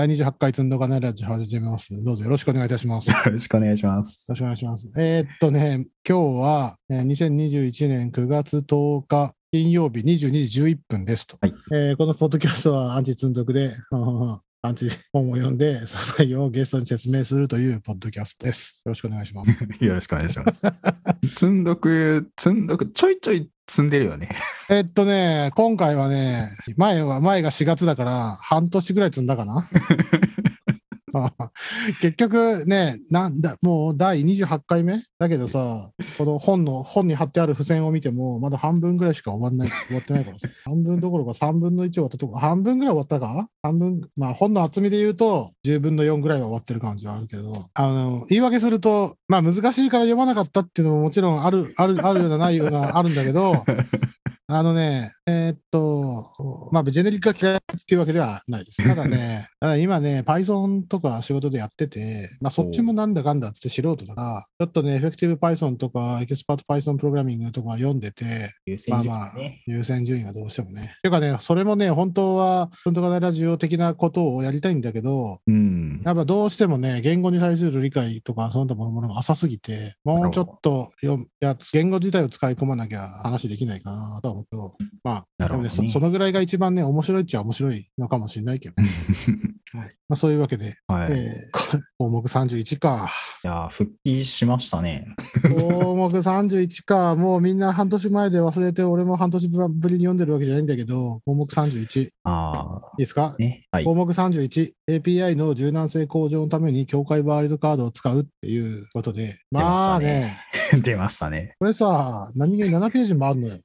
第28回積んどかないラジオ始めます。どうぞよろしくお願いいたします。よよろしくお願いします。ろしくお願いします。えーっとね、今日は、えー2021年9月10日金曜日22時11分ですと。はいえーこのポッドキャストはアンチ積んどくで、アンチ本を読んで、その内容をゲストに説明するというポッドキャストです。よろしくお願いします。よろしくお願いします。積んどく、積んどく、ちょいちょい積んでるよね。えっとね、今回はね、前は、前が4月だから、半年ぐらい積んだかな。結局ね、なんだ、もう第28回目だけどさ、この本の、本に貼ってある付箋を見ても、まだ半分ぐらいしか終わんない、終わってないからさ、半分どころか3分の1終わったとこ、半分ぐらい終わったか？半分、まあ本の厚みで言うと、10分の4ぐらいは終わってる感じはあるけど、あの、言い訳すると、まあ難しいから読まなかったっていうのももちろんある、ある、あるようなないような、あるんだけど、あのね、えーっと、まあ、ジェネリックが嫌いっていうわけではないです。ただね、ただ今ね、Python とか仕事でやってて、まあ、そっちもなんだかんだって素人だから、ちょっとね、 Effective Python とか、エキスパート Python プログラミングとか読んでて、優先順まあまあ優先順位がどうしてもね。ていうかね、それもね、本当は、フントカナラジオ的なことをやりたいんだけど、うん。やっぱどうしてもね、言語に対する理解とか、その他のものが浅すぎて、もうちょっとよいや言語自体を使い込まなきゃ話できないかなとは思うけど、まあ、でもねそそのぐらいが一番ね、面白いっちゃ面白いのかもしれないけど、はいまあ、そういうわけで、はい。いえー項目31か。や、復帰しましたね。項目31か、もうみんな半年前で忘れて、俺も半年ぶりに読んでるわけじゃないんだけど、項目31、いああ、いですか？ね。はい。項目31、API の柔軟性向上のために境界ワールドカードを使うっていうことで、出まあねね、出ましたね。これさ、何気に7ページもあるのよ。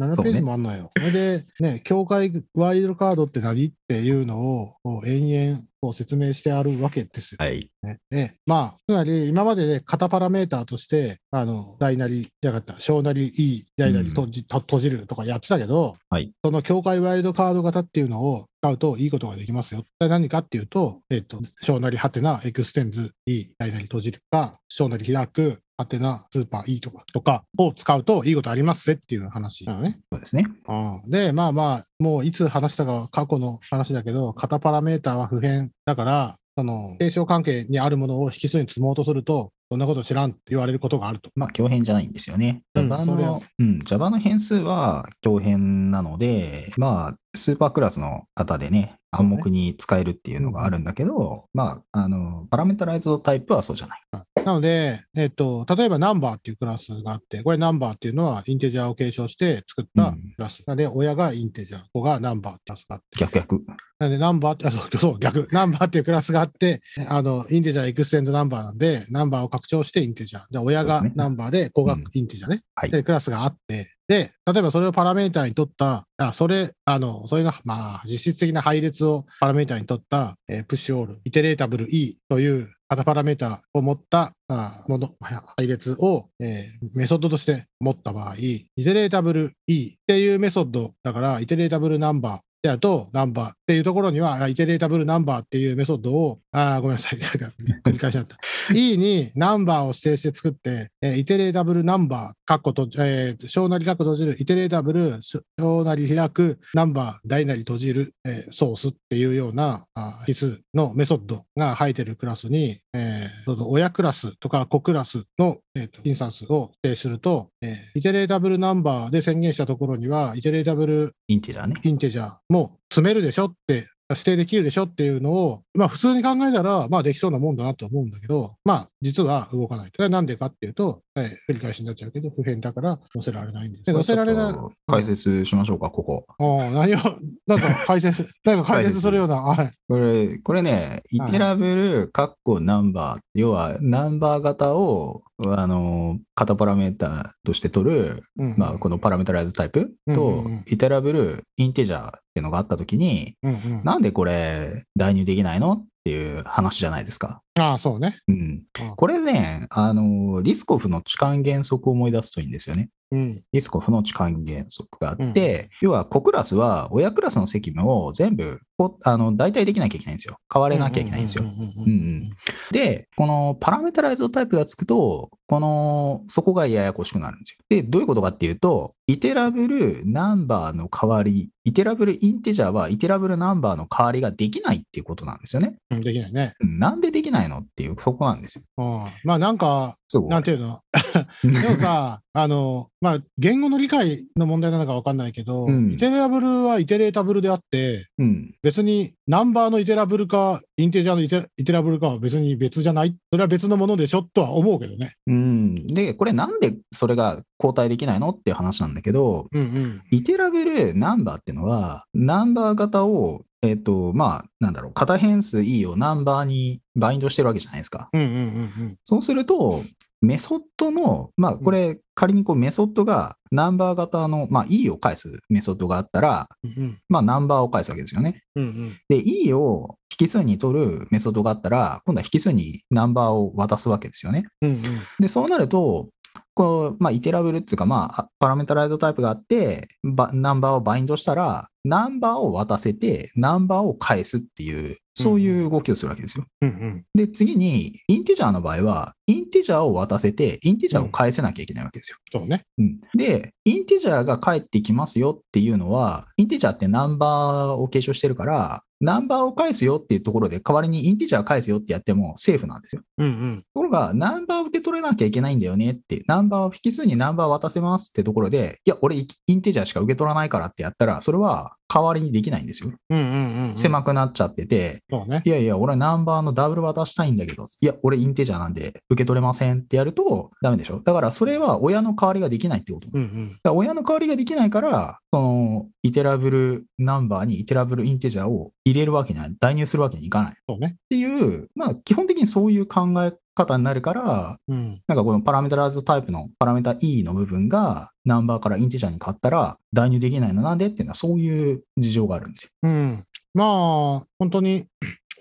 7そうねページもあるのよ。それで、ね、境界ワイルドカードって何っていうのをこう延々こう説明してあるわけですよ。はい。ねでまあ、つまり今までで型パラメーターとして、あの大なりじゃなかった、小なり E、大なり閉じ,、閉じるとかやってたけど、はいその境界ワイルドカード型っていうのを使うといいことができますよ。何かっていうと、えっ、と、小なりハテナエクステンズ E、大なり閉じるか、小なり開く、ハテナ super E とかとかを使うといいことありますぜっていう話なのね。そうですね。うんで、まあまあ、もういつ話したか過去の話だけど、型パラメーターは不変だから、その、継承関係にあるものを引数に積もうとすると、そんなこと知らんって言われることがあると。まあ、強変じゃないんですよね。うん Java の、うん、Java の変数は強変なので、まあ、スーパークラスの方でね、そうね暗黙に使えるっていうのがあるんだけど、まあ、あの、パラメータライズドタイプはそうじゃない。なので、えっと、例えばナンバーっていうクラスがあって、これナンバーっていうのはインテジャーを継承して作ったうんクラス。なので、親がインテジャー、子がナンバーってクラスがあって。逆逆。なので、ナンバーって、あ そうそう、逆。ナンバーっていうクラスがあって、あの、 Integer extend Number なんで、ナンバーを拡張して Integer。で、親がナンバーで、子がうん Integer ね。はいで、クラスがあって、で、例えばそれをパラメータに取った、あ、それ、あの、そういうの、まあ、実質的な配列をパラメータに取った、えープッシュオール、イテレータブル E という型パラメータを持ったあもの、配列を、えーメソッドとして持った場合、イテレータブル E っていうメソッドだから、 Iterable Number であると、ナンバーっていうところには、あ Iterable Number っていうメソッドを、あーごめんなさい、なんか繰り返しちゃった。E にナンバーを指定して作って、えーイテレータブルナンバー、カッコと、えー小なりカッコ閉じる、イテレータブル、小なり開く、ナンバー、大なり閉じる、えーソースっていうようなあ引数のメソッドが入ってるクラスに、えーその親クラスとか子クラスの、えーとインスタンスを指定すると、えーイテレータブルナンバーで宣言したところには、イテレータブルインテジャーね。インテジャーも詰めるでしょって、指定できるでしょっていうのを、まあ普通に考えたら、まあできそうなもんだなと思うんだけど、まあ実は動かない。それはなんでかっていうと、えー繰り返しになっちゃうけど、不変だから載せられないんです。で載せられない解説しましょうか、ここ。ああ、何を、なんか解説、なんか解説するような、はい。これ、これね、イテラブル、カッコナンバー、要はナンバー型を、あの、型パラメータとして取る、うんまあ、このパラメータライズタイプうんとイテラブル、インテジャーっていうのがあったときに、うんうん、なんでこれ代入できないのっていう話じゃないですか。ああ、そうね。うんうんこれね、あの、リスコフの痴漢原則を思い出すといいんですよね。うん。リスク負の値還元則があって、要は子クラスは親クラスの責務を全部こあの代替できなきゃいけないんですよ。変われなきゃいけないんですよ。うんうんうんうんうんうんで、このパラメータライズドタイプがつくと、この、そこがややこしくなるんですよ。で、どういうことかっていうと、イテラブルナンバーの代わり、イテラブルインテジャーはイテラブルナンバーの代わりができないっていうことなんですよね。うんできないね。うんなんでできないのっていう、そこなんですよ。うんまあなんか、そう。なんていうの？でもさ、あの、まあ、言語の理解の問題なのか分かんないけど、うんイテラブルはイテレータブルであって、うん。別にナンバーのイテラブルか、インテジャーのイテイテラブルかは別に別じゃない、それは別のものでしょとは思うけどね。うん。で、これなんでそれが交代できないのっていう話なんだけど、うんうん。イテラブルナンバーっていうのは、ナンバー型を、えっ、と、まあ、なんだろう、型変数 E をナンバーにバインドしてるわけじゃないですか。うんうんうんそうすると、メソッドの、まあ、これ、仮にこうメソッドがナンバー型の、まあ、E を返すメソッドがあったら、うん。うんまあ、ナンバーを返すわけですよね。うんうんで、E を引数に取るメソッドがあったら、今度は引数にナンバーを渡すわけですよね。うんうんで、そうなると、こう、まあ、 Iterable っていうか、まあ、 parameterized type があって、ばナンバーをバインドしたら、ナンバーを渡せて、ナンバーを返すっていう、そういう動きをするわけですよ。うんうんで、次に、 Integer の場合は、 Integer を渡せて、 Integer を返せなきゃいけないわけですよ。そうね。うんで、 Integer が返ってきますよっていうのは、 Integer ってナンバーを継承してるから、ナンバーを返すよっていうところで、代わりに Integer 返すよってやってもセーフなんですよ。うんうんところが、ナンバーを受け取れなきゃいけないんだよねって、ナンバーを引数にナンバーを渡せますってところで、いや、俺、 Integer しか受け取らないからってやったら、それは代わりにできないんですよ。うんうんうんうん。狭くなっちゃってて、ね。いやいや、俺ナンバーのダブル渡したいんだけど、いや、俺インテジャーなんで受け取れませんってやるとダメでしょ。だからそれは親の代わりができないってこと。だかうんうんら親の代わりができないから、そのイテラブルナンバーにイテラブルインテジャーを入れるわけには、代入するわけにいかない。っそうね。ていう、まあ基本的にそういう考え方になるから、うんなんかこのパラメータライズドタイプのパラメータ E の部分がナンバーからインテジャーに変わったら代入できないのなんでっていうのはそういう事情があるんですよ。うん。まあ、本当に、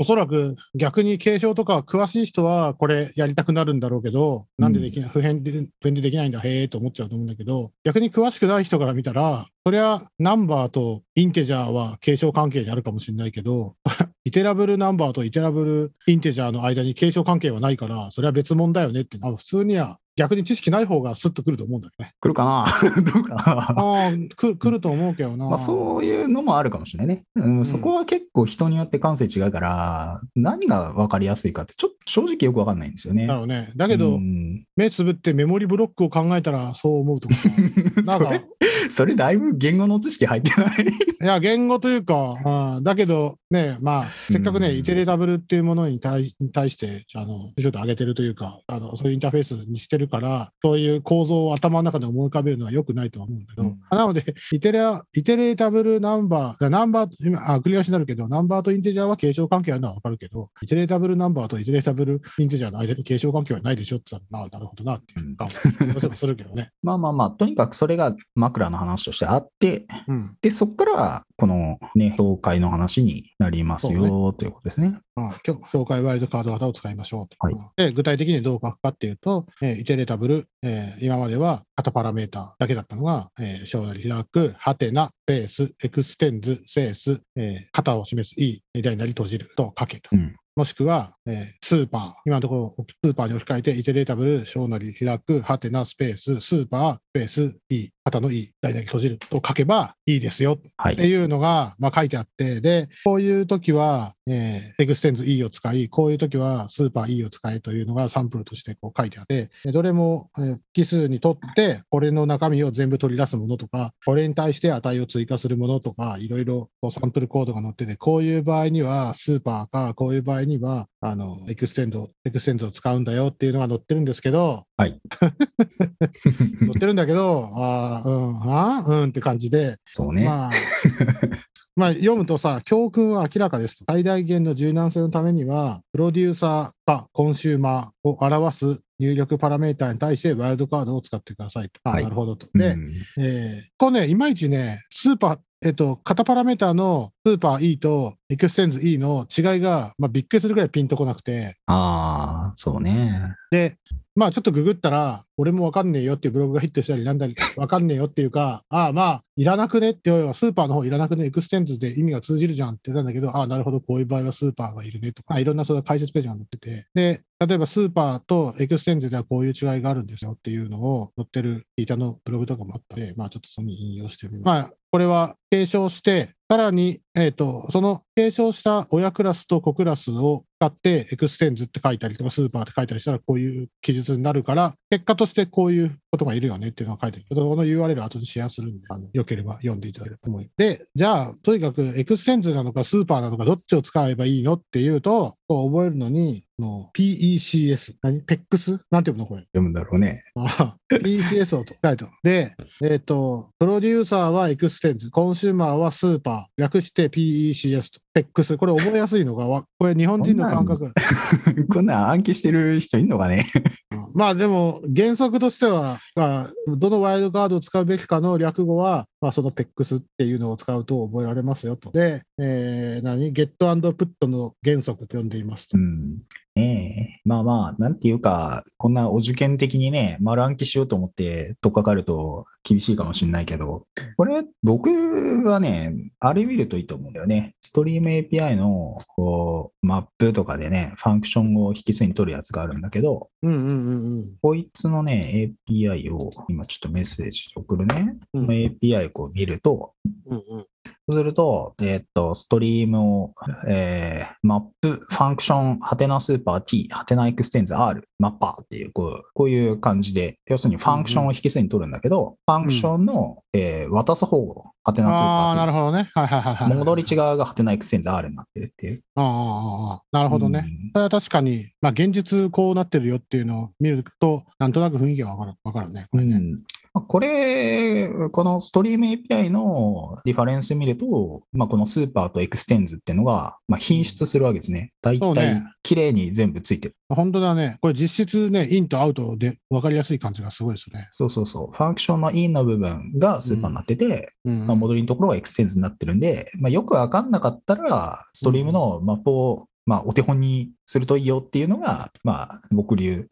おそらく逆に継承とか詳しい人はこれやりたくなるんだろうけど、なんでできない、普遍で普遍でできないんだ、へえと思っちゃうと思うんだけど、逆に詳しくない人から見たら、そりゃナンバーとインテジャーは継承関係にあるかもしれないけど、イテラブルナンバーとイテラブルインテジャーの間に継承関係はないから、それは別物だよねって、あ普通には逆に知識ない方がスッとくると思うんだよね。来るかな？どうかな？ああ、く来ると思うけどな。まあ、そういうのもあるかもしれないね、うんんそこは結構人によって感性違うから、何が分かりやすいかって、ちょっと正直よく分かんないんですよね。だろうね。だけど、うん目つぶってメモリブロックを考えたらそう思うとかさ なんかそれ、それだいぶ言語の知識入ってない？いや、言語というか、うんだけどね、まあ、せっかくね、うんイテレータブルっていうものに対に対して、あの、ちょっと上げてるというか、あの、そういうインターフェースにしてるから、そういう構造を頭の中で思い浮かべるのは良くないとは思うんだけど、うんなので、イテレア、イテレータブルナンバー、ナンバー、今、あ、繰り返しになるけど、ナンバーとインテジャーは継承関係あるのはわかるけど、イテレータブルナンバーとイテレータブルインテジャーの間に継承関係はないでしょって言ったら、ななるほどなっていう感じもするけどね。まあまあまあ、とにかくそれが枕の話としてあって、うん。で、そこから、このね、境界の話になりますよ、ということですね。まあ、今日境界ワイルドカード型を使いましょうと。はいで具体的にどう書くかっていうと、えー Iterable、えー今までは型パラメータだけだったのが、えー小なり開く、ハテナ、スペース、 extends、スペース、えー型を示す E、大なり閉じると書けと。うんもしくは、えー super、今のところスーパーに置き換えて、 Iterable、小なり開く、ハテナ、スペース、 super、スペース、E、型の E、大なり閉じると書けばいいですよはい。っていうのが、まあ、書いてあって、で、こういう時は、えーエクステンズ E を使い、こういう時はスーパー E を使えというのがサンプルとしてこう書いてあって、でどれも、えー引数にとって、これの中身を全部取り出すものとか、これに対して値を追加するものとか、いろいろこうサンプルコードが載ってて、こういう場合にはスーパーか、こういう場合には、あの、 extend、extend を使うんだよっていうのが載ってるんですけど、はい。載ってるんだけど、あーうん、あーうんって感じで、そうね。まあ、まあ、読むとさ、教訓は明らかですと。最大限の柔軟性のためには、プロデューサーかコンシューマーを表す入力パラメータに対してワイルドカードを使ってくださいと。あはいなるほどと。で、うんえーこれね、いまいちね、 super、えっと、型パラメータのスーパー E とエクステンズ E の違いが、まあ、びっくりするぐらいピンとこなくて、ああ、そうね。で、まあちょっとググったら、俺もわかんねえよっていうブログがヒットしたりなんだり、わかんねえよっていうか、ああまあ、いらなくねって、スーパーの方いらなくね、 extends で意味が通じるじゃんって言ったんだけど、ああ、なるほど、こういう場合はスーパーがいるねとか、いろんなその解説ページが載ってて、で、例えばスーパーと extends ではこういう違いがあるんですよっていうのを載ってるQiita のブログとかもあったので、まあちょっとそれに引用してみます。まあ、これは継承して、さらに、えっ、と、その継承した親クラスと子クラスを使って、 extends って書いたりとか、スーパーって書いたりしたら、こういう記述になるから、結果としてこういうことがいるよねっていうのが書いてある。この URL 後でシェアするんで、あのよければ読んでいただければと思います。で、じゃあ、とにかく extends なのかスーパーなのか、どっちを使えばいいのっていうと、こう覚えるのに、の PECS、何 ?PEX? なんていうのこれ？読むんだろうね。あ PCS をと書いてで、えっ、と、プロデューサーは extends、コンシューマーは super、略して PECS と、PEX。これ覚えやすいのがわ、これ日本人の感覚。こんなん暗記してる人いんのかね。うんまあでも、原則としては、まあ、どのワイルドカードを使うべきかの略語は、まあ、その PEX っていうのを使うと覚えられますよと。で、えー、何？ get put の原則と呼んでいますとう。ん。ねえ。まあまあ、なんていうか、こんなお受験的にね、丸暗記しようと思って取っかかると厳しいかもしれないけど、これ、僕はね、あれ見るといいと思うんだよね。ストリーム API のこうマップとかでね、ファンクションを引数に取るやつがあるんだけど、うんうんうんこいつのね、API を今ちょっとメッセージ送るね。うん。この API をこう見ると、うんうんそうすると、えーっと、ストリームを、えーマップ、ファンクション、ハテナスーパー t、ハテナエクステンズ r、マッパーっていう、こうこういう感じで、要するに Function を引数に取るんだけど、 Function の、えー渡す方をハテナスーああ、なパーるほどね。はいはいはいはい。t、戻り違うがハテナエクステンズ r になってるっていう。ああなるほどね。うん確かに、まあ、現実こうなってるよっていうのを見ると、なんとなく雰囲気がわかるわかるね。これねうんまあこれ、このストリーム API のリファレンス見ると、まあ、このスーパーと extends っていうのが、まあ、頻出するわけですね。大体綺麗に全部ついてる。本当だね。これ実質ね、 in とアウトで分かりやすい感じがすごいですね。そうそうそう。ファンクションの in の部分がスーパーになってて、うんまあ、戻りのところが extends になってるんで、まあ、よくわかんなかったら、 Stream のマップを、まあ、お手本にするといいよっていうのが、まあ、僕流。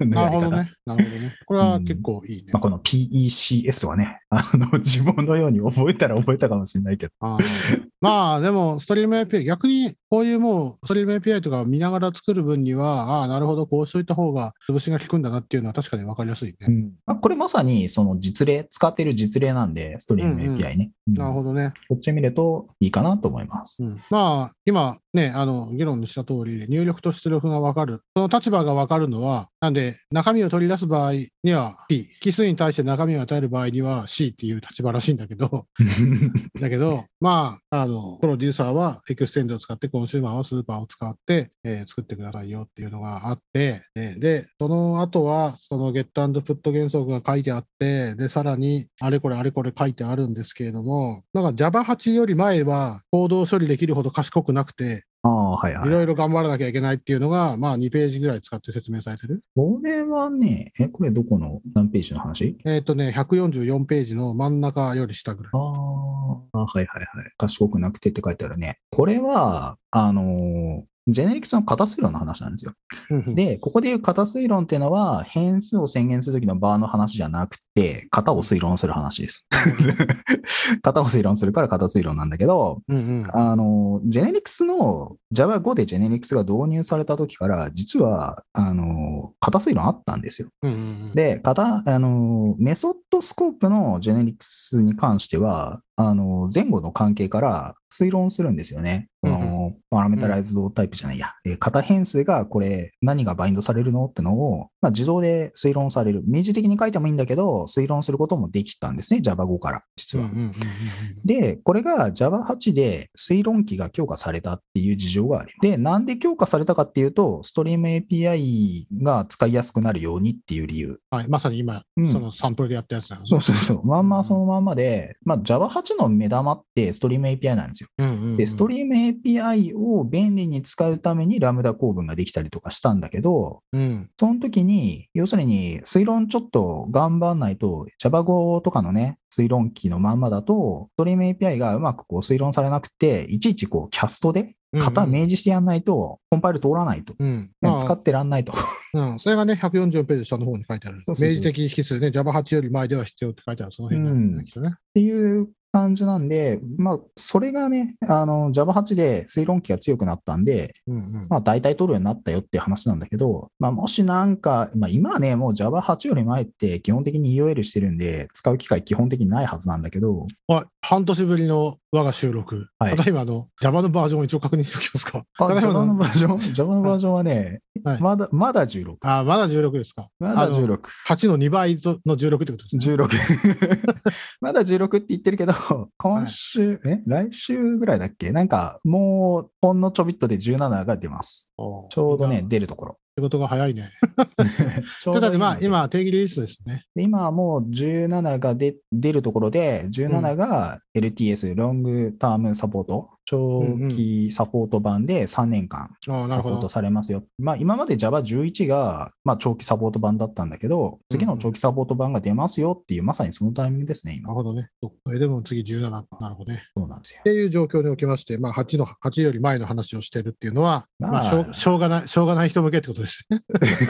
なるほどね。なるほどね。これは結構いいね。まあ、この PECS はね、あの、自分のように覚えたら覚えたかもしれないけど。あーまあでも、ストリーム API、逆にこういうもう、ストリーム API とかを見ながら作る分には、ああ、なるほど、こうしといた方が潰しが効くんだなっていうのは確かに分かりやすいね。まあ、これまさにその実例、使ってる実例なんで、 Stream うんうん API ね。なるほどね。こっち見るといいかなと思います。うんまあ、今ね、あの、議論した通り、入力と出力が分かる。その立場が分かるのは、なんで、中身を取り出す場合には P、引数に対して中身を与える場合には C っていう立場らしいんだけど、だけど、まあ、あの、プロデューサーは extend を使って、コンシューマーはスーパーを使って、えー作ってくださいよっていうのがあって、えーで、その後は、その get put 原則が書いてあって、で、さらに、あれこれあれこれ書いてあるんですけれども、なんか Java8 より前は、コードを処理できるほど賢くなくて、ああ、はいはいい。ろいろ頑張らなきゃいけないっていうのが、まあ2ページぐらい使って説明されてる。これはね、え、これどこの何ページの話？えっ、とね、144ページの真ん中より下ぐらい。あーあ、はいはいはい。賢くなくてって書いてあるね。これは、あのージェネリクスの型推論の話なんですよ。うんうんで、ここでいう型推論っていうのは、変数を宣言するときのバーの話じゃなくて、型を推論する話です。型を推論するから型推論なんだけど、うんうんあの、ジェネリクスの Java5 でジェネリクスが導入された時から、実は、あの、型推論あったんですよ。うんうんで、型、あの、メソッドスコープのジェネリクスに関しては、あの、前後の関係から推論するんですよね。そうんの、パラメタライズドタイプじゃないや。えー型変数がこれ何がバインドされるのってのを、まあ、自動で推論される。明示的に書いてもいいんだけど、推論することもできたんですね。Java5 から、実は。うんうんうんうんで、これが Java8 で推論機が強化されたっていう事情がある。で、なんで強化されたかっていうと、ストリーム API が使いやすくなるようにっていう理由。はい、まさに今、うんそのサンプルでやったやつなのねそうそうそう。まんまそのまんまで、まあ、Java8 の目玉ってストリーム API なんですよ。うんうんうんで、ストリーム API を便利に使うためにラムダ構文ができたりとかしたんだけど、うん。その時に、要するに推論ちょっと頑張んないと、Java 語とかのね、推論機のまんまだと、ストリーム API がうまくこう推論されなくて、いちいちこうキャストで型明示してやんないと、コンパイル通らないと。うん。ねまあ使ってらんないと。うん、それがね、144ページ下の方に書いてある。そうそうそう明示的引数ね、Java8 より前では必要って書いてある、その辺なんだけどね。っていう感じなんで、まあ、それがね、あの、Java8 で推論機が強くなったんで、うんうん。まあ、大体取るようになったよっていう話なんだけど、まあ、もしなんか、まあ、今はね、もう Java8 より前って基本的に EOL してるんで、使う機会基本的にないはずなんだけど、はい、半年ぶりの我が収録。はいただいま、あの、Java のバージョンを一応確認しておきますか。Java のの、バージョン、Java のバージョンはね、はいまだ、まだ16。あ、まだ16ですか。まだあの16。8の2倍との16ってことですね。16。まだ16って言ってるけど、今週、え？来週ぐらいだっけ？なんか、もう、ほんのちょびっとで17が出ます。おちょうどね、まあ出るところ。仕事が早いね。ちょうどだってまあ、今、定義リリースですね。で今はもう17が出出るところで、17が LTS、ロングタームサポート、長期サポート版で3年間サポート。されますよ。まあ今まで Java11 が、まあ、長期サポート版だったんだけど、次の長期サポート版が出ますよっていう、まさにそのタイミングですね、今。なるほどね。でも次17か。なるほどね。そうなんですよっ。ていう状況におきまして、まあ、8の、8より前の話をしてるっていうのは、まあまあ、しょうがない、しょうがない人向けってことですね。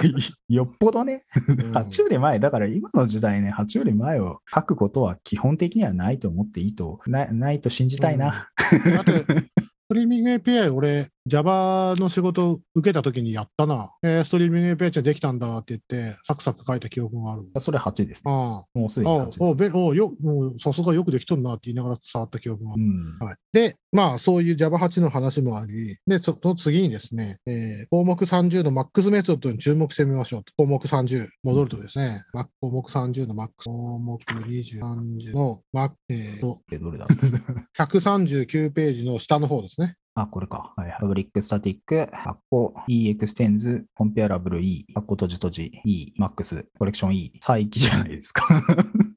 よっぽどね、うん8より前、だから今の時代ね、8より前を書くことは基本的にはないと思っていいと、なないと信じたいな。だって、ストリーミング API、俺、Java の仕事受けた時にやったな。えーストリーミング API ってできたんだって言って、サクサク書いた記憶がある。それ8ですね。あもうすでに8ああです。おべおよもうさすがよくできとるなって言いながら触った記憶がある。うんはい、で、まあ、そういう Java8 の話もあり、で、その次にですね、えー項目30の MAX メソッドに注目してみましょうと。項目30、戻るとですね、マ項目30の MAX、項目20、30の MAX、えーどれだ？139ページの下の方ですね。あ、これか。はい。パブリックスタティック、発行、E エクステンズ、コンペアラブル E、発行閉じ閉じ、E、マックス、コレクション E、再起じゃないですか。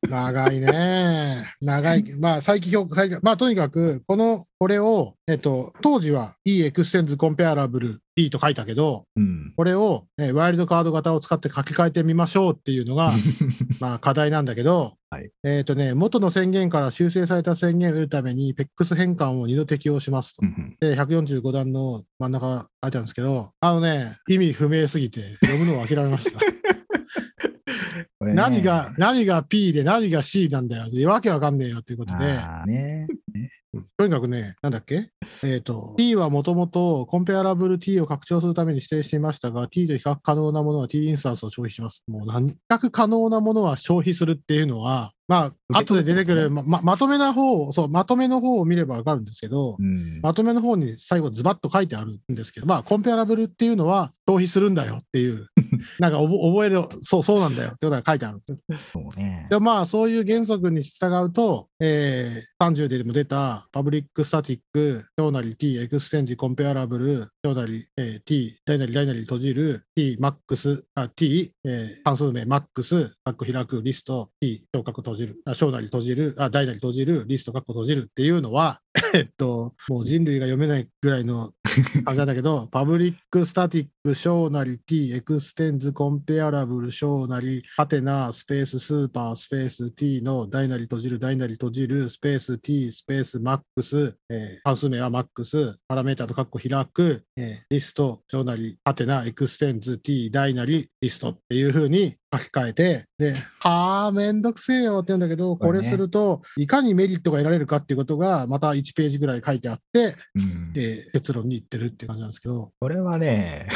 長いね。長い。まあ、再起評価、再起まあ、とにかく、この、これを、えっと、当時は E エクステンズコンペアラブル E と書いたけど、うん。これを、えーワイルドカード型を使って書き換えてみましょうっていうのが、まあ、課題なんだけど、はいえっ、とね、元の宣言から修正された宣言を得るために、PEX 変換を2度適用しますと。うんで、145段の真ん中書いてあるんですけど、あのね、意味不明すぎて読むのを諦めました。何が、何が P で何が C なんだよ。でわけわかんねえよっていうことで、あーね。とにかくね、なんだっけ？えっ、と、T はもともとコンペアラブル T を拡張するために指定していましたが、T と比較可能なものは T インスタンスを消費します。もう、比較可能なものは消費するっていうのは、まあ、後で出てくるまままとめな方を、そう、まとめの方を見ればわかるんですけど、うん。まとめの方に最後ズバッと書いてあるんですけど、まあ、コンペアラブルっていうのは消費するんだよっていう、なんかおぼ覚える、そう、そうなんだよってことが書いてあるんです。そうね。でまあ、そういう原則に従うと、えー、30でも出たパブリックスタティック、小なり t、エクステンジ、コンペアラブル、小なり、えー t、大なり大なり閉じる、t、 max、あ t、えー関数名 max、カッコ開く、リスト、t、小括閉じる、あ小なり閉じる、あ大なり閉じる、リスト、カッコ閉じるっていうのは、えっと、もう人類が読めないぐらいの感じなんだけど、public static、小なり t、 extends、Comparable、小なり、ハテナ、スペース、 super、スペース、t の大なり閉じる、大なり閉じる、スペース、t、スペース、 max、えー関数名は max、パラメータとカッコ開く、えーリスト、小なり、ハテナ、 extends、t、大なり、リストっていう風に書き換えて、で、はあ、めんどくせえよって言うんだけど、これすると、いかにメリットが得られるかっていうことが、また1ページぐらい書いてあって、うん。で、結論に行ってるっていう感じなんですけど、これはね、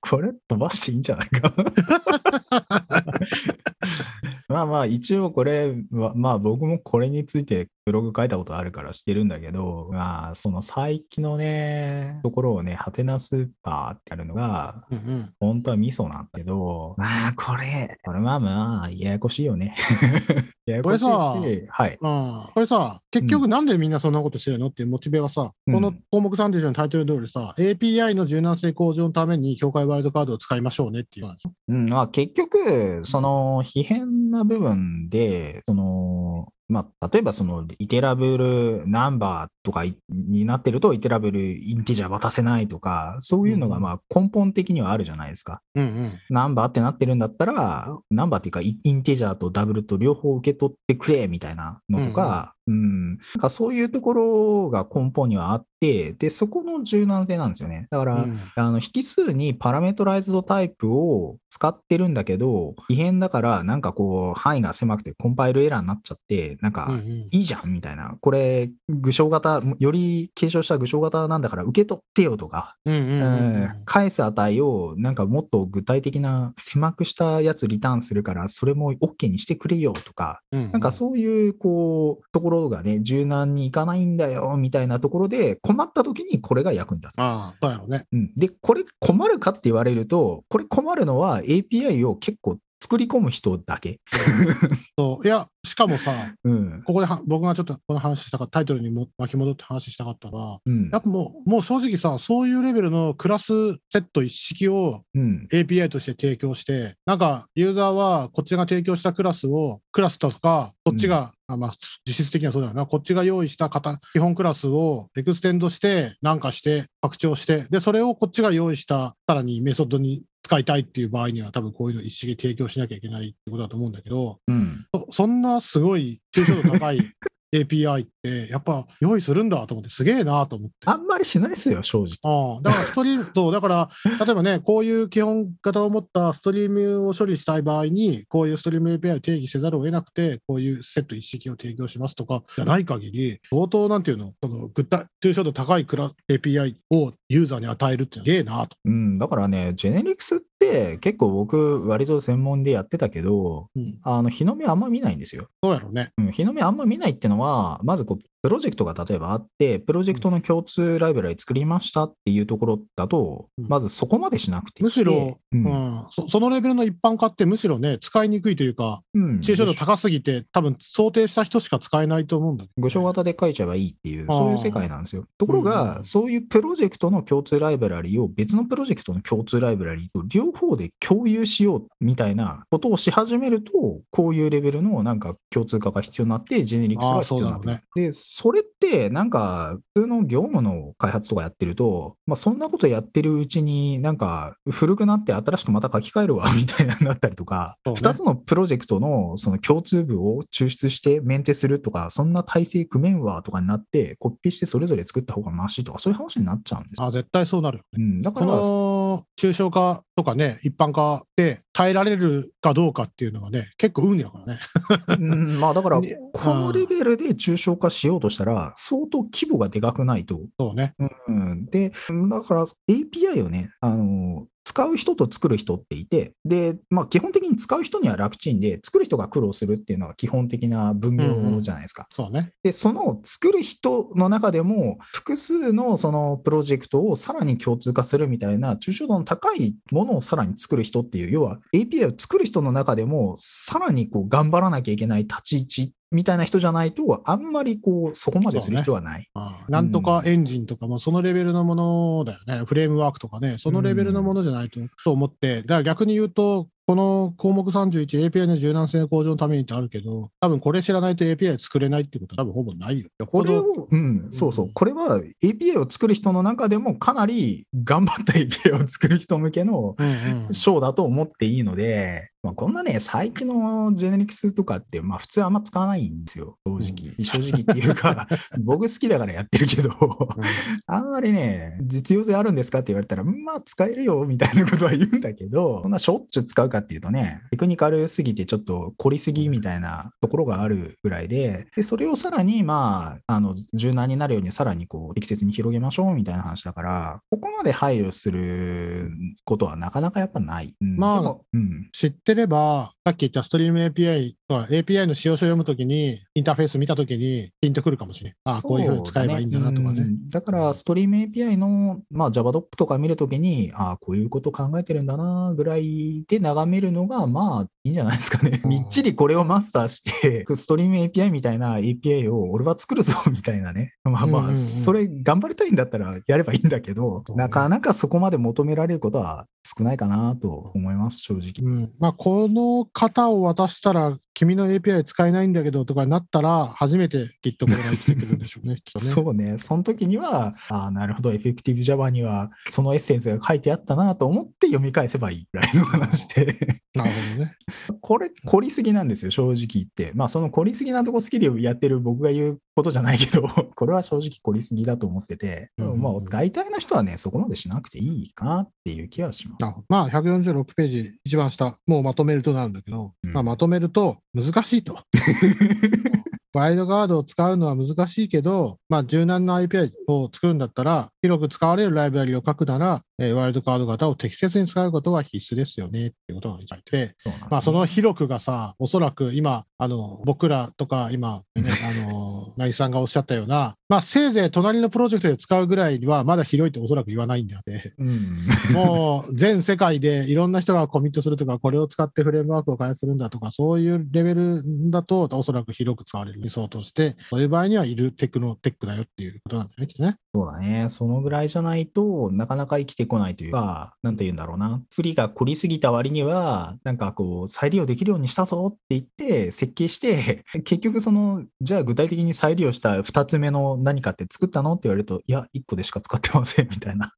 これ飛ばしていいんじゃないか。まあまあ、一応これは、まあ僕もこれについてブログ書いたことあるから知ってるんだけど、まあその最近のね、ところをね、ハテナスーパーってあるのが、うんうん。本当はミソなんだけど、まあこれ、これはまあ、ややこしいよね。ややこしいし、これさはい。ああこれさ、結局なんでみんなそんなことしてるのっていうモチベはさ、うんこの項目30のタイトル通りさ、API の柔軟性向上のために境界ワイルドカードを使いましょうねっていう話。うん、まあ結局、その、非変な部分で、その、まあ、例えばその、イテラブルナンバーっとかいになってると、イテラブルインティジャー渡せないとか、そういうのがまあ根本的にはあるじゃないですか。うんうん。ナンバーってなってるんだったら、ナンバーっていうか、イインティジャーとダブルと両方受け取ってくれみたいなのとか、うん、なんかそういうところが根本にはあって、で、そこの柔軟性なんですよね。だから、うんあの引数にパラメトライズドタイプを使ってるんだけど、異変だから、なんかこう、範囲が狭くてコンパイルエラーになっちゃって、なんか、うんうんいいじゃんみたいな、これ、具象型、より継承した具象型なんだから受け取ってよとか、うんうんうんうん返す値をなんかもっと具体的な狭くしたやつリターンするから、それも OK にしてくれよとか、うん。なんかそういうこうところがね、柔軟にいかないんだよみたいなところで、困った時にこれが役に立つ。ああ、そうやろうね。うん、で、これ困るかって言われると、これ困るのは API を結構作り込む人だけ。そういや、しかもさ、うん。ここでは僕がちょっとこの話したかタイトルにも巻き戻って話したかったのは、うんやっぱもうもう正直さ、そういうレベルのクラスセット一式をうん。API として提供して、なんかユーザーはこっちが提供したクラスを、クラスだとか、こっちが、あまあ、実質的にはそうだよな、こっちが用意した型基本クラスを extend して、なんかして、拡張して、で、それをこっちが用意した、さらにメソッドに使いたいっていう場合には、多分こういうの一式提供しなきゃいけないってことだと思うんだけど、うん。そそんなすごい抽象度高い API って、やっぱ用意するんだと思って、すげえなと思って。あんまりしないですよ、正直。ああだからストリーム、そう、だから、例えばね、こういう基本型を持ったストリームを処理したい場合に、こういうストリーム API を定義せざるを得なくて、こういうセット一式を提供しますとかじゃない限り、相当なんていうの、その具体、抽象度高いクラ API をユーザーに与えるってすげえなと。うん。だからね、ジェネリクスって結構僕、割と専門でやってたけど、うん、あの日の目あんま見ないんですよ。そうやろうね。うん、日の目あんま見ないってのは、まずこう、プロジェクトが例えばあって、プロジェクトの共通ライブラリ作りましたっていうところだと、うん。まずそこまでしなくてむしろ、ううん。んそ、そのレベルの一般化ってむしろね、使いにくいというか、うん。抽象度高すぎて、多分想定した人しか使えないと思うんだけど、具象型で書いちゃえばいいっていう、そういう世界なんですよ。ところうが、んそういうプロジェクトの共通ライブラリを別のプロジェクトの共通ライブラリと両方で共有しようみたいなことをし始めると、こういうレベルのなんか共通化が必要になって、ジェネリクスが必要になってそ、れってなんか普通の業務の開発とかやってると、まあ、そんなことやってるうちになんか古くなって新しくまた書き換えるわ みたいなのになったりとか、ね2つのプロジェクトのその共通部を抽出してメンテするとか、そんな体制組めんわとかになって、コピーしてそれぞれ作った方がマシとか、そういう話になっちゃうんですよ。あ絶対そうなる。うん、だかこら、の抽象化とかね、一般化で耐えられるかどうかっていうのがね、結構運やからね。うん、まあだから ね、このレベルで抽象化しようとしたら、相当規模がでかくないと。そうね。うん、で、だから API をね、あの、使う人と作る人っていて、で、まあ基本的に使う人には楽ちんで、作る人が苦労するっていうのが基本的な分業じゃないですか。そうね。で、その作る人の中でも、複数のそのプロジェクトをさらに共通化するみたいな、抽象度の高いものをさらに作る人っていう、要は API を作る人の中でも、さらにこう頑張らなきゃいけない立ち位置みたいな人じゃないと、あんまりこうそこまでする必要はない。ああ。なんとかエンジンとかもそのレベルのものだよね。フレームワークとかね、そのレベルのものじゃないと,、と思って、だから逆に言うと、この項目31、API の柔軟性向上のためにってあるけど、多分これ知らないと API 作れないってことは多分ほぼないよ。これを、うん、そうそう、これは API を作る人の中でもかなり頑張った API を作る人向けのうんうん。章だと思っていいので、まあ、こんなね、最近のジェネリクスとかって、まあ普通あんま使わないんですよ、正直。正直っていうか、僕好きだからやってるけど、あんまりね、実用性あるんですかって言われたら、まあ使えるよみたいなことは言うんだけど、そんなしょっちゅう使うかっていうとね、テクニカルすぎてちょっと凝りすぎみたいなところがあるぐらいで、でそれをさらに、まあ、あの柔軟になるようにさらにこう適切に広げましょうみたいな話だから、ここまで配慮することはなかなかやっぱない。うん。まあうん。知ってれば、さっき言ったストリーム API とか API の使用書を読むときに、インターフェース見たときに、ピンとくるかもしれない。ああ、こういうふうに使えばいいんだなとかね。だうんだから、ストリーム API の、まあ、JavaDoc とか見るときに、ああ、こういうこと考えてるんだなぐらいで流眺めるのが、まあ、いいんじゃないですかね。うんみっちりこれをマスターして、ストリーム API みたいな API を俺は作るぞ、みたいなね。まあまあ、それ頑張りたいんだったらやればいいんだけど、なかなかそこまで求められることは少ないかなと思います、正直。うんまあ、この型を渡したら、君の API 使えないんだけどとかなったら、初めて Git が生きてくるんでしょうね、きっとね。そうね、その時には、ああ、なるほど、エフェクティブ Java にはそのエッセンスが書いてあったなと思って読み返せばいいぐらいの話で。なるほどね。これ、凝りすぎなんですよ、正直言って。まあ、その凝りすぎなとこスキルをやってる僕が言うことじゃないけど、これは正直凝りすぎだと思ってて、うんうんうんまあ、大体の人はね、そこまでしなくていいかなっていう気はします。なるほどまあ、146ページ、一番下、もうまとめるとなるんだけど、うんまあ、まとめると難しいと。ワイルドガードを使うのは難しいけど、まあ、柔軟な API を作るんだったら、広く使われるライブラリを書くなら、えーワイルドカード型を適切に使うことは必須ですよねっていうことが書いて、そね。まあ、その広くがさ、おそらく今、あの僕らとか今、ね、あの成井さんがおっしゃったような、まあ、せいぜい隣のプロジェクトで使うぐらいには、まだ広いっておそらく言わないんであって、うん。もう全世界でいろんな人がコミットするとか、これを使ってフレームワークを開発するんだとか、そういうレベルだと、おそらく広く使われる理想として、そういう場合にはいるテクノテックだよっていうことなんだよね。そうだね。そのぐらいじゃないとなかなか生きてこないというか、なんて言うんだろうな。作りが凝りすぎた割には、なんかこう、再利用できるようにしたぞって言って、設計して、結局その、じゃあ具体的に再利用した2つ目の何かって作ったのって言われると、いや、1個でしか使ってませんみたいな。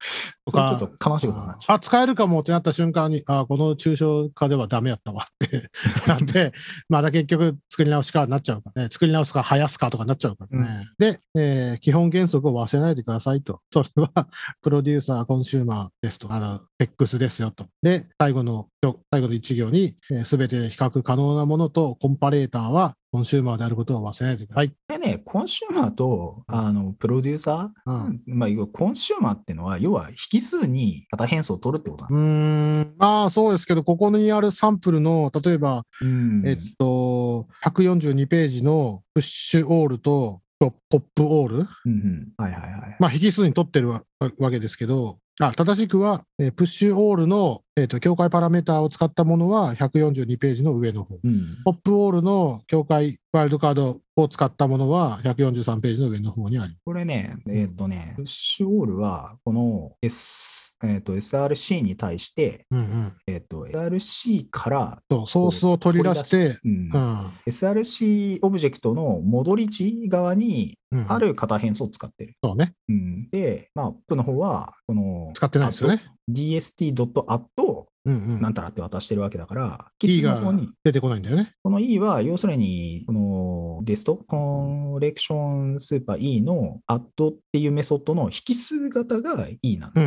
それちょっと悲しいことになっちゃう。あ、使えるかもってなった瞬間に、あ、この抽象化ではダメやったわって なって、また結局作り直しかなっちゃうからね、作り直すか生やすかとかなっちゃうからね。で、えー基本原則を忘れないでくださいと。それは、プロデューサー、コンシューマーですと。あの、X ですよと。で、最後の、最後の一行に、す、べ、て比較可能なものと Comparator は、コンシューマーであることを忘れないでください。これね、コンシューマーと、あの、プロデューサー、うん。まあ、コンシューマーっていうのは、要は引数に型変数を取るってことなんうーん、まあそうですけど、ここにあるサンプルの、例えば、うん。えっと、142ページの pushAll と popAll、うんうん。はいはいはい。まあ、引数に取ってるわわけですけど、あ正しくは、えープッシュオールの、えーと境界パラメーターを使ったものは142ページの上の方。うんポップオールの境界ワイルドカードを使ったものは143ページの上の方にありこれね、えっ、とね、プッシュオールは、この、S えー、と SRC に対して、うんうん。えっ、と、SRC から、そう、ソースを取り出して、うんうん。SRC オブジェクトの戻り値側にうんある型変数を使ってる。そうね。うん、で、まあ、僕の方は、この、使ってないですよね。dst.add うんうん。なんたらって渡してるわけだから、E がの方に出てこないんだよね。この E は、要するに、この dst、Collection super E の add っていうメソッドの引数型が E なんだ。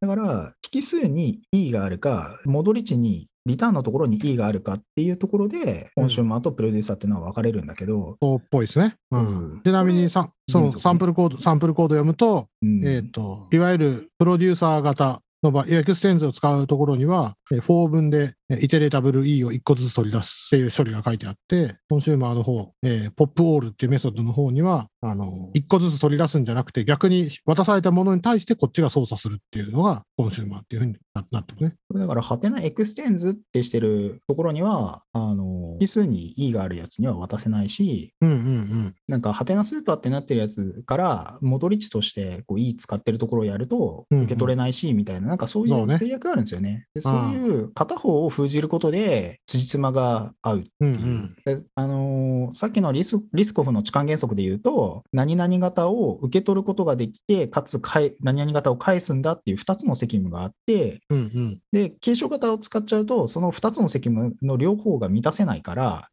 だから、引数に E があるか、戻り値に、リターンのところに E があるかっていうところで、コンシューマーとプロデューサーっていうのは分かれるんだけど、そうっぽいですね。ううんん、ちなみにさそのサンプルコード、サンプルコード読むと、うん。えっ、と、いわゆるプロデューサー型の場合、 extends を使うところには、えー for 文でえー Iterable E を1個ずつ取り出すっていう処理が書いてあって、コンシューマーの方、えー popAll っていうメソッドの方には、あの、1個ずつ取り出すんじゃなくて、逆に渡されたものに対してこっちが操作するっていうのが、コンシューマーっていうふうにななってますね。だから、ハテナ extends ってしてるところには、あの、引数に E があるやつには渡せないし、うんうんうん。なんか、ハテナスーパーってなってるやつから、戻り値として、こう、 E 使ってるところをやると、うんうん受け取れないし、みたいな、なんかそういそうねう制約があるんですよね。でそういう片方を封じることで、辻褄が合うってうんう。んであのーさっきのリスリスコフの置換原則で言うと、何々型を受け取ることができて、かつかえ何々型を返すんだっていう2つの責務があって、うんうん。で、継承型を使っちゃうと、その2つの責務の両方が満たせないから。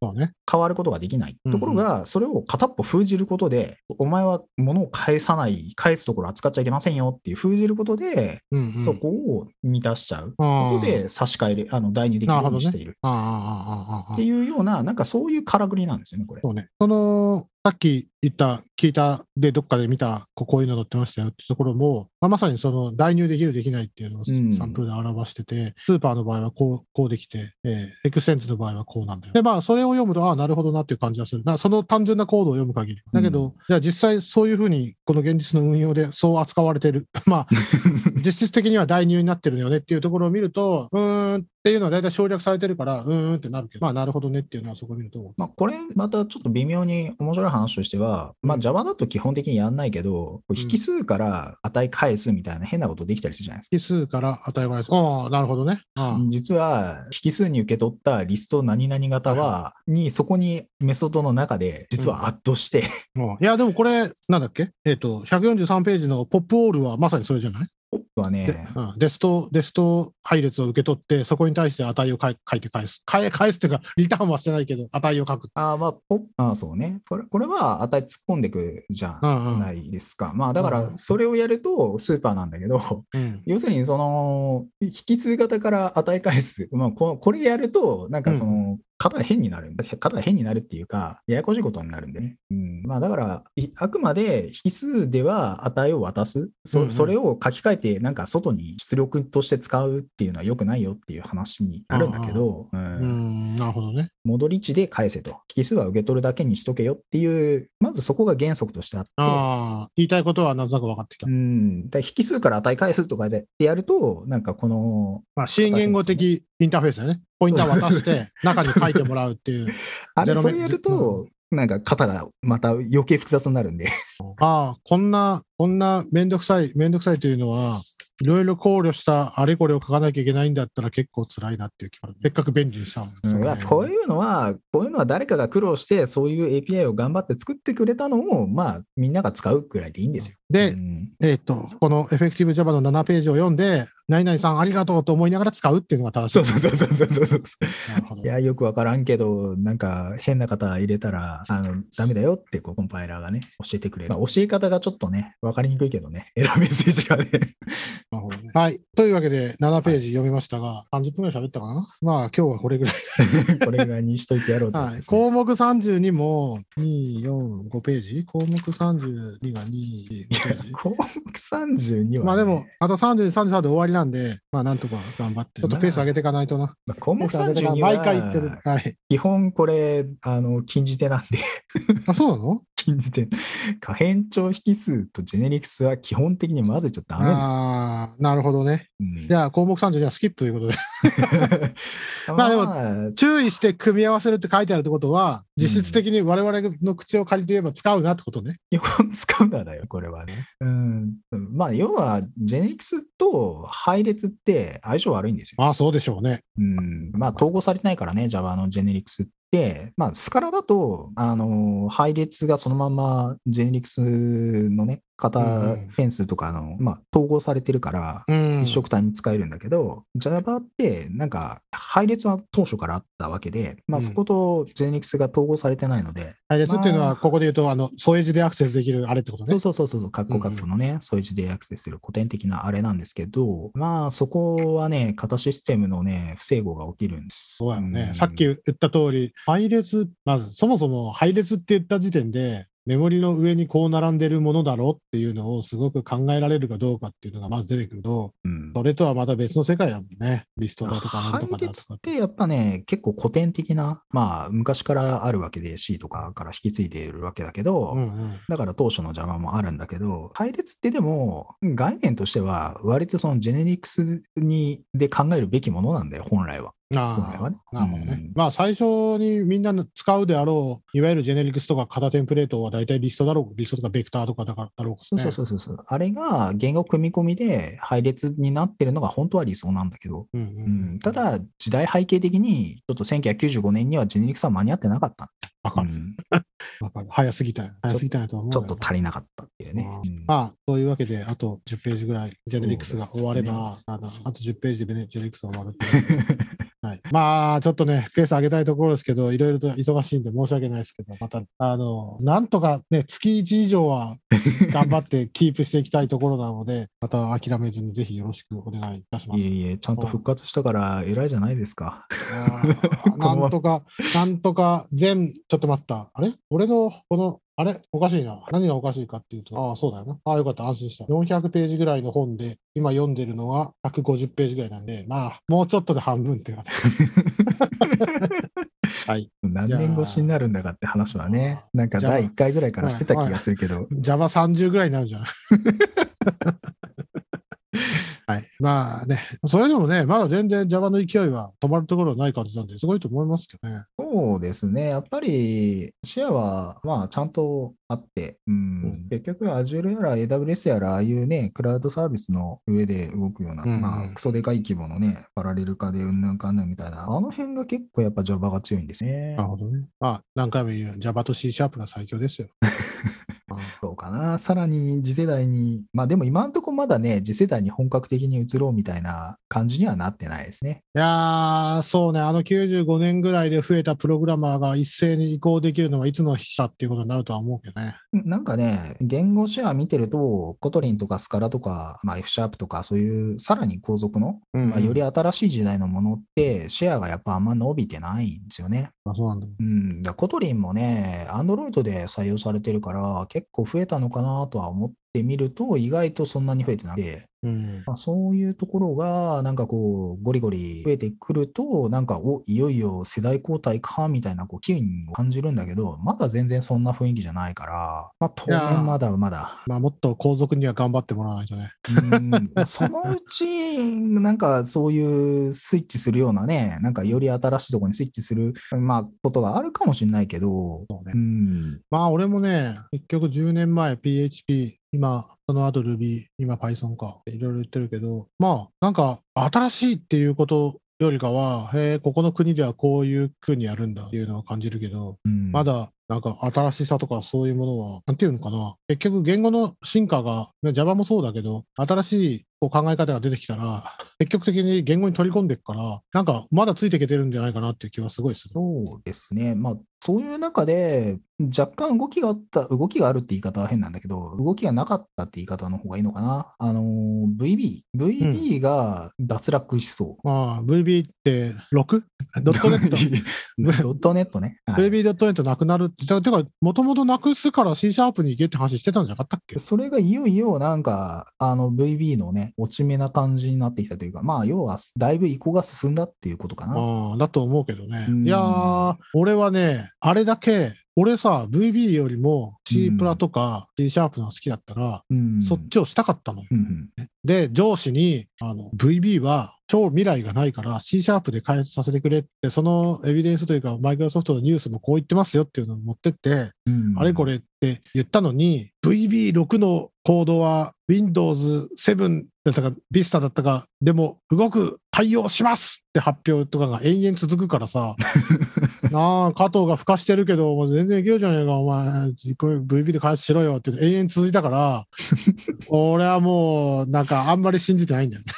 変わることができない。ところが、それを片っぽ封じることで、お前は物を返さない、返すところ扱っちゃいけませんよっていう封じることで、うんうん。そこを満たしちゃうことで差し替える、あの代にできるようにしている。っていうような、なんかそういうからくりなんですよね、これ。そうね。その、さっき言った、聞いた、で、どっかで見た、こういうの載ってましたよってところも、まあ、まさにその代入できる、できないっていうのをうんサンプルで表してて、スーパーの場合はこうこうできて、えー extends の場合はこうなんだよ。で、まあ、それを読むと、ああ、なるほどなっていう感じはする。なその単純なコードを読む限り。だけど、うんじゃあ実際そういうふうに、この現実の運用でそう扱われてる。まあ、実質的には代入になってるよねっていうところを見ると、うーんっていうのは大体省略されてるから、うーんってなるけど、まあ、なるほどねっていうのはそこを見ると、まあ、これまたちょっと微妙に面白い話としては、まあ、うん Java だと基本的にやんないけど、こう引数から値返すみたいな変なことできたりするじゃないですか。引数から値がああ、なるほどね。ああ。実は引数に受け取ったリスト何々型は、にそこにメソッドの中で実はアッドして、ああ。いや、でもこれ、なんだっけ？えっ、と、143ページのポップオールはまさにそれじゃない、はでね、うんデスト、デスト配列を受け取って、そこに対して値を書いて返す。返返すっていうか、リターンはしてないけど、値を書く。あーまあ、あーそうね。これこれは値突っ込んでくじゃうんうんないですか。まあ、だかうんら、それをやるとスーパーなんだけど、うん 要するに、その、引数型から値返す。まあ、ここれやると、なんかその、型が変になるんだ。型が変になるっていうか、ややこしいことになるんでね。うん。まあ、だから、いあくまで引数では値を渡す。うんそうんそれを書き換えて、なんか外に出力として使うっていうのは良くないよっていう話になるんだけど、ううんん、なるほどね。戻り値で返せと。引数は受け取るだけにしとけよっていう、まずそこが原則としてあって、ああ、言いたいことはなんとなく分かってきた。うん、引数から値返すとかでやると、なんかこの、まあ、新言語的インターフェースだね。ポインター渡して、中に書いてもらうっていう。あれ、それやると、なんか型がまた余計複雑になるんで。ああ、こんな、こんなめんどくさい、めんどくさいというのは、いろいろ考慮したあれこれを書かなきゃいけないんだったら結構辛いなっていう気がせっかく便利にしたのにうんこういうのは、こういうのは誰かが苦労して、そういう API を頑張って作ってくれたのを、まあ、みんなが使うくらいでいいんですよ。でうんえっ、と、この Effective Java の7ページを読んで、何々さんありがとうと思いながら使うっていうのが正しい。そうそうそうそうそういや、よくわからんけど、なんか変な方入れたら、あの、ダメだよって、こう、コンパイラーがね、教えてくれる。まあ、教え方がちょっとね、わかりにくいけどね、エラーメッセージがね。なるほどねはい。というわけで、7ページ読みましたが、30分ぐらい喋ったかな？まあ、今日はこれぐらい。これぐらいにしといてやろうと思はい、項目32も、2、4、5ページ？項目32が2、5ページ？項目32は、ね、まあでも、あと32、33で終わりなんで、まあなんとか頑張って、ちょっとペース上げていかないとな。まあ項目ペース上げていか32ないは、毎回言ってる。はい。基本これ、あの、禁じ手なんで、あ、そうなの？禁じ手。可変調引数とジェネリクスは基本的に混ぜちゃダメですよ。ああ、なるほどね。うんじゃあ項目32はスキップということで。まあでもも、注意して組み合わせるって書いてあるってことは、実質的に我々の口を借りて言えば使うなってことね。基本使うならよ、これはね。うん。まあ、要は、ジェネリクスと配列って相性悪いんですよ。ああ、そうでしょうね。うん。まあ、統合されてないからね、Java のジェネリクスって。まあ、スカラだと、あの、配列がそのままジェネリクスのね、うん型うん変数とかの、まあ、統合されてるから、うん。一色単に使えるんだけど、Java ってなんか配列は当初からあったわけで、まあ、うんそことジェネリクスが統合されてないので、配列っていうのは、まあここで言うと、あの、添え字でアクセスできるあれってことそうね。そうそうそう、カッコカッコのね、そういう字でアクセスする古典的なあれなんですけど、まあそこはね、型システムのね、不整合が起きるんです。そうやろね。んさっき言った通り、配列、まず、そもそも配列って言った時点で、メモリの上にこう並んでるものだろうっていうのをすごく考えられるかどうかっていうのがまず出てくると、うんそれとはまた別の世界だもんね。リストだとかなんと配かだとか列っ。てやっぱね、結構古典的な、まあ昔からあるわけで C とかから引き継いでいるわけだけど、うんうん。だから当初の Java もあるんだけど、配列ってでも概念としては割とそのジェネリクスにで考えるべきものなんだよ、本来は。なるほどね。うんまあ、最初にみんなの使うであろう、いわゆるジェネリクスとか型テンプレートは大体リストだろう、リストとかベクターとかだからだろうかそう。そうそうそう。あれが言語組み込みで配列になってるのが本当は理想なんだけど、うんうんううんん、た、だ時代背景的にちょっと1995年にはジェネリクスは間に合ってなかった。わかる、うんわかる。早すぎたよ。早すぎたよと思うちょっと足りなかったっていうね。うんまあ、そういうわけで、あと10ページぐらい、ジェネリクスが終われば、そあのあと10ページで、ね、ジェネリクスが終わる はい、まあ、ちょっとね、ペース上げたいところですけど、いろいろと忙しいんで申し訳ないですけど、また、あの、なんとかね、月1以上は 頑張ってキープしていきたいところなので、また諦めずにぜひよろしくお願いいたします。いえいえ、ちゃんと復活したから偉いじゃないですか。なんとか、なんとか、全、ちょっと待った。あれ？俺の、この、あれ？おかしいな。何がおかしいかっていうと、ああ、そうだよな。ああ、よかった。安心した。400ページぐらいの本で、今読んでるのは150ページぐらいなんで、まあ、もうちょっとで半分っていうか。はい。何年越しになるんだかって話はね、なんか第1回ぐらいからしてた気がするけど。Java30 ぐらいになるじゃん。はい。まあね、それでもね、まだ全然 Java の勢いは止まるところはない感じなんで、すごいと思いますけどね。そうですね。やっぱりシェアは、まあ、ちゃんとあって、うんうん結局 Azure やら AWS やら、ああいうね、クラウドサービスの上で動くような、うんうんまあ、クソでかい規模のね、パラレル化でうんぬんかんぬんみたいな、あの辺が結構やっぱ Java が強いんですねなる。ほどね。まあ、何回も言う Java と C シャープが最強ですよ。そうかな。さらに次世代に、まあでも今んとこまだね、次世代に本格的に移ろうみたいな感じにはなってないですね。いやー、そうね、あの95年ぐらいで増えたプログラマーが一斉に移行できるのはいつの日かっていうことになるとは思うけどね。なんかね、言語シェア見てると、コトリンとかスカラとか、まあ、F シャープとか、そういうさらに後続の、うんうんまあ、より新しい時代のものって、シェアがやっぱあんま伸びてないんですよね。あそうなんだ。うん、だコトリンもね、Android で採用されてるから、結構増えたのかなとは思ってみると、意外とそんなに増えてなくて、うん。まあ、そういうところが、なんかこう、ゴリゴリ増えてくると、なんか、おいよいよ世代交代か、みたいなこう機運を感じるんだけど、まだ全然そんな雰囲気じゃないから、まあ、当然まだまだ。まあ、もっと後続には頑張ってもらわないとね。うんそのうち、なんかそういうスイッチするようなね、なんかより新しいところにスイッチする、まあ、ことがあるかもしれないけど、そうねうん、まあ、俺もね、結局10年前 PHP、今、その後 Ruby、今 Python か、いろいろ言ってるけど、まあ、なんか、新しいっていうことよりかは、へえ、ここの国ではこういう風にやるんだっていうのは感じるけど、うんまだ、なんか新しさとかそういうものは、なんていうのかな、結局言語の進化が、ね Java もそうだけど、新しいこう考え方が出てきたら、積極的に言語に取り込んでいくから、なんかまだついていけてるんじゃないかなっていう気はすごいする。そうですね。まあ、そういう中で、若干動きがあった、動きがあるって言い方は変なんだけど、動きがなかったって言い方の方がいいのかな。あのー、VB。VB が脱落しそう。まあ、VB って 6? ドットネット？ドットネットね。はい VB.net なくなるって、てか、てかもともとなくすから C シャープに行けって話してたんじゃなかったっけ？それがいよいよなんか、あの VB のね、落ち目な感じになってきたというか、まあ、要はだいぶ移行が進んだっていうことかな。ああ、だと思うけどね。うんいやー、俺はね、あれだけ、俺さ、VB よりも C プラとか C シャープのが好きだったら、うん。そっちをしたかったの。よ。うんうん。で、上司に、あの、VB は超未来がないから C シャープで開発させてくれって、そのエビデンスというか、マイクロソフトのニュースもこう言ってますよっていうのを持ってって、うん。あれこれって言ったのに、VB6 のコードは Windows 7だったか Vista だったか、でも動く、対応しますって発表とかが延々続くからさ、なあ、加藤が孵化してるけど、もう全然いけるじゃねえか、お前、これ VB で開発しろよって延々続いたから、俺はもう、なんかあんまり信じてないんだよね。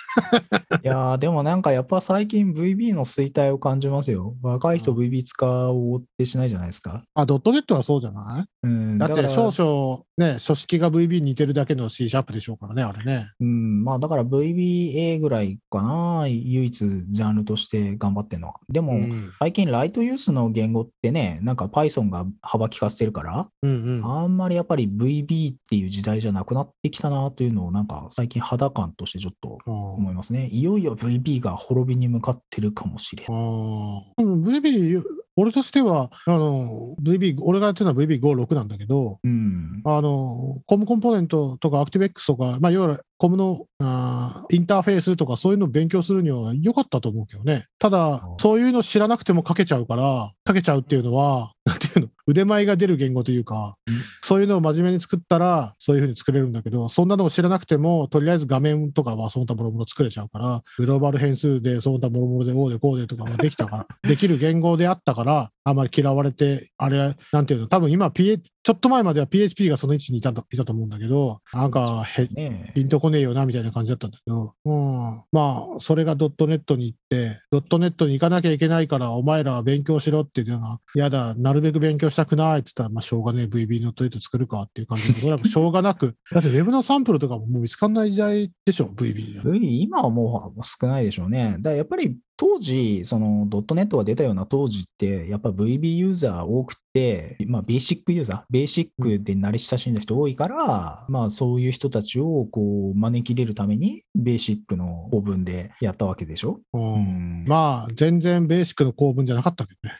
いやーでもなんかやっぱ最近 VB の衰退を感じますよ。若い人うん VB 使おうってしないじゃないですか。あ、ドットネットはそうじゃない？うん、だって少々ね、書式が VB に似てるだけの C シャープでしょうからね、あれね。うん、まあだから VBA ぐらいかな、唯一ジャンルとして頑張ってるのは。でも、うん最近ライトユースの言語ってね、なんか Python が幅利かせてるから、うんうん。あんまりやっぱり VB っていう時代じゃなくなってきたなというのをなんか最近肌感としてちょっと思いますね。いよいよ VB が滅びに向かってるかもしれん。うん VB、俺としては、あの、VB、俺がやってるのは VB56 なんだけど、うん。あの、コムコンポーネントとか ActiveX とか、まあ、いわゆるコムのあーインターフェースとかそういうのを勉強するには良かったと思うけどね。ただうん、そういうの知らなくても書けちゃうから、書けちゃうっていうのは、なんていうの、腕前が出る言語というか、うんそういうのを真面目に作ったら、そういうふうに作れるんだけど、そんなのを知らなくても、とりあえず画面とかはその他もろもろ作れちゃうから、グローバル変数でその他もろもろで、こうでこうでとかもできたから、できる言語であったから、あまり嫌われて、あれ、なんていうの、多分今、PH、ちょっと前までは PHP がその位置にいたといたと思うんだけど、なんかへ、ピンとこねえよなみたいな感じだったんだけど、うん、まあ、それがドットネットに行って、ドットネットに行かなきゃいけないから、お前らは勉強しろっていうのが、やだ、なるべく勉強したくないって言ったら、まあ、しょうがねえ、VB ノットネット作るかっていう感じで、とにかくしょうがなく、だってウェブのサンプルとかももう見つかんない時代でしょ、VB は。VB 今はもう少ないでしょうね。だやっぱり当時、そのドットネットが出たような当時って、やっぱ VB ユーザー多くて、まあ、ベーシックユーザー、ベーシックで慣れ親しんだ人多いから、まあ、そういう人たちをこう招き入れるために、ベーシックの構文でやったわけでしょ？うんうんまあ、全然ベーシックの構文じゃなかったけどね。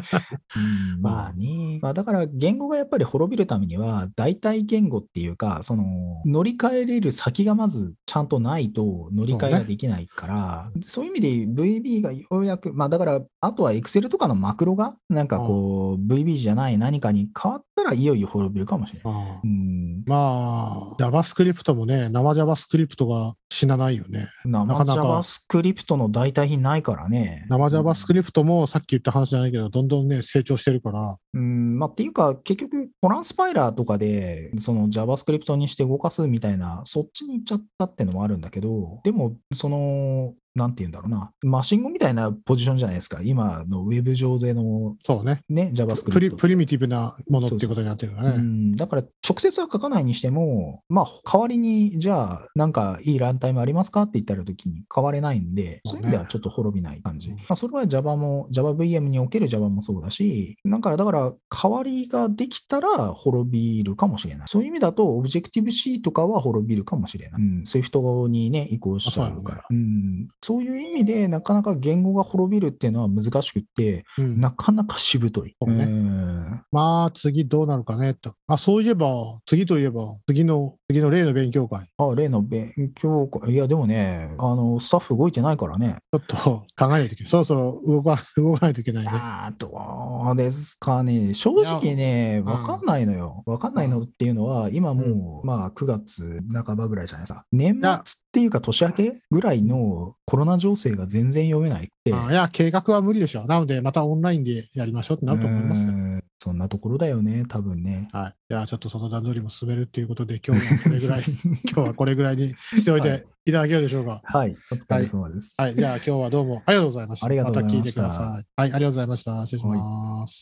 うんまあね。まあ、だから言語がやっぱり滅びるためには、代替言語っていうか、その乗り換えれる先がまずちゃんとないと乗り換えができないから、そう,、いう意味で VB がようやく、まあだから、あとは Excel とかのマクロが、なんかこう、VB じゃない何かに変わったらいよいよ滅びるかもしれない。うん、まあ、JavaScript もね、生 JavaScript が死なないよね。生 JavaScript の代替品ないからね。生 JavaScript もさっき言った話じゃないけど、どんどんね、成長してるから、うん、まあ、っていうか、結局、トランスパイラーとかで、その JavaScript にして動かすみたいな、そっちに行っちゃったってのもあるんだけど、でも、その、なんて言うんだろうな、マシン語みたいなポジションじゃないですか、今のウェブ上でのそうね、ね、プリ JavaScript。プリミティブなものっていうことになってるからね。うん、だから直接は書かないにしても、まあ、代わりに、じゃあ、なんかいいランタイムありますかって言ったらときに変われないんで、そうういう意味ではちょっと滅びない感じ。うんまあ、それは Java も、JavaVM における Java もそうだし、だから、だから、代わりができたら滅びるかもしれない。そういう意味だと、Objective-C とかは滅びるかもしれない。うん、Swift にね、移行しちゃうから。うん、そういう意味で、なかなか言語が滅びるっていうのは難しくって、うんなかなかしぶとい。ねんまあ、次どうなるかねと。あ、そういえば、次といえば、次の、次の例の勉強会、あ、例の勉強会、いや、でもね、あの、スタッフ動いてないからね。ちょっと考えないといけない。そろそろ動か 動かないといけないね。あーどうですかね。正直ね、やわかんないのよ。わかんないのっていうのは、今もう、まあ、9月半ばぐらいじゃないですか。年末やっていうか、年明けぐらいのコロナ情勢が全然読めないって。あいや、計画は無理でしょう。なので、またオンラインでやりましょうってなると思いますよ。うんそんなところだよね、多分ね。はい。じゃあ、ちょっとその段取りも進めるっていうことで、今日はこれぐらい、今日はこれぐらいにしておいていただけるでしょうか。はい、お疲れ様です。はい。じゃあ、今日はどうもありがとうございました。ありがとうございましたた聞いてください。はい。ありがとうございました。失礼します。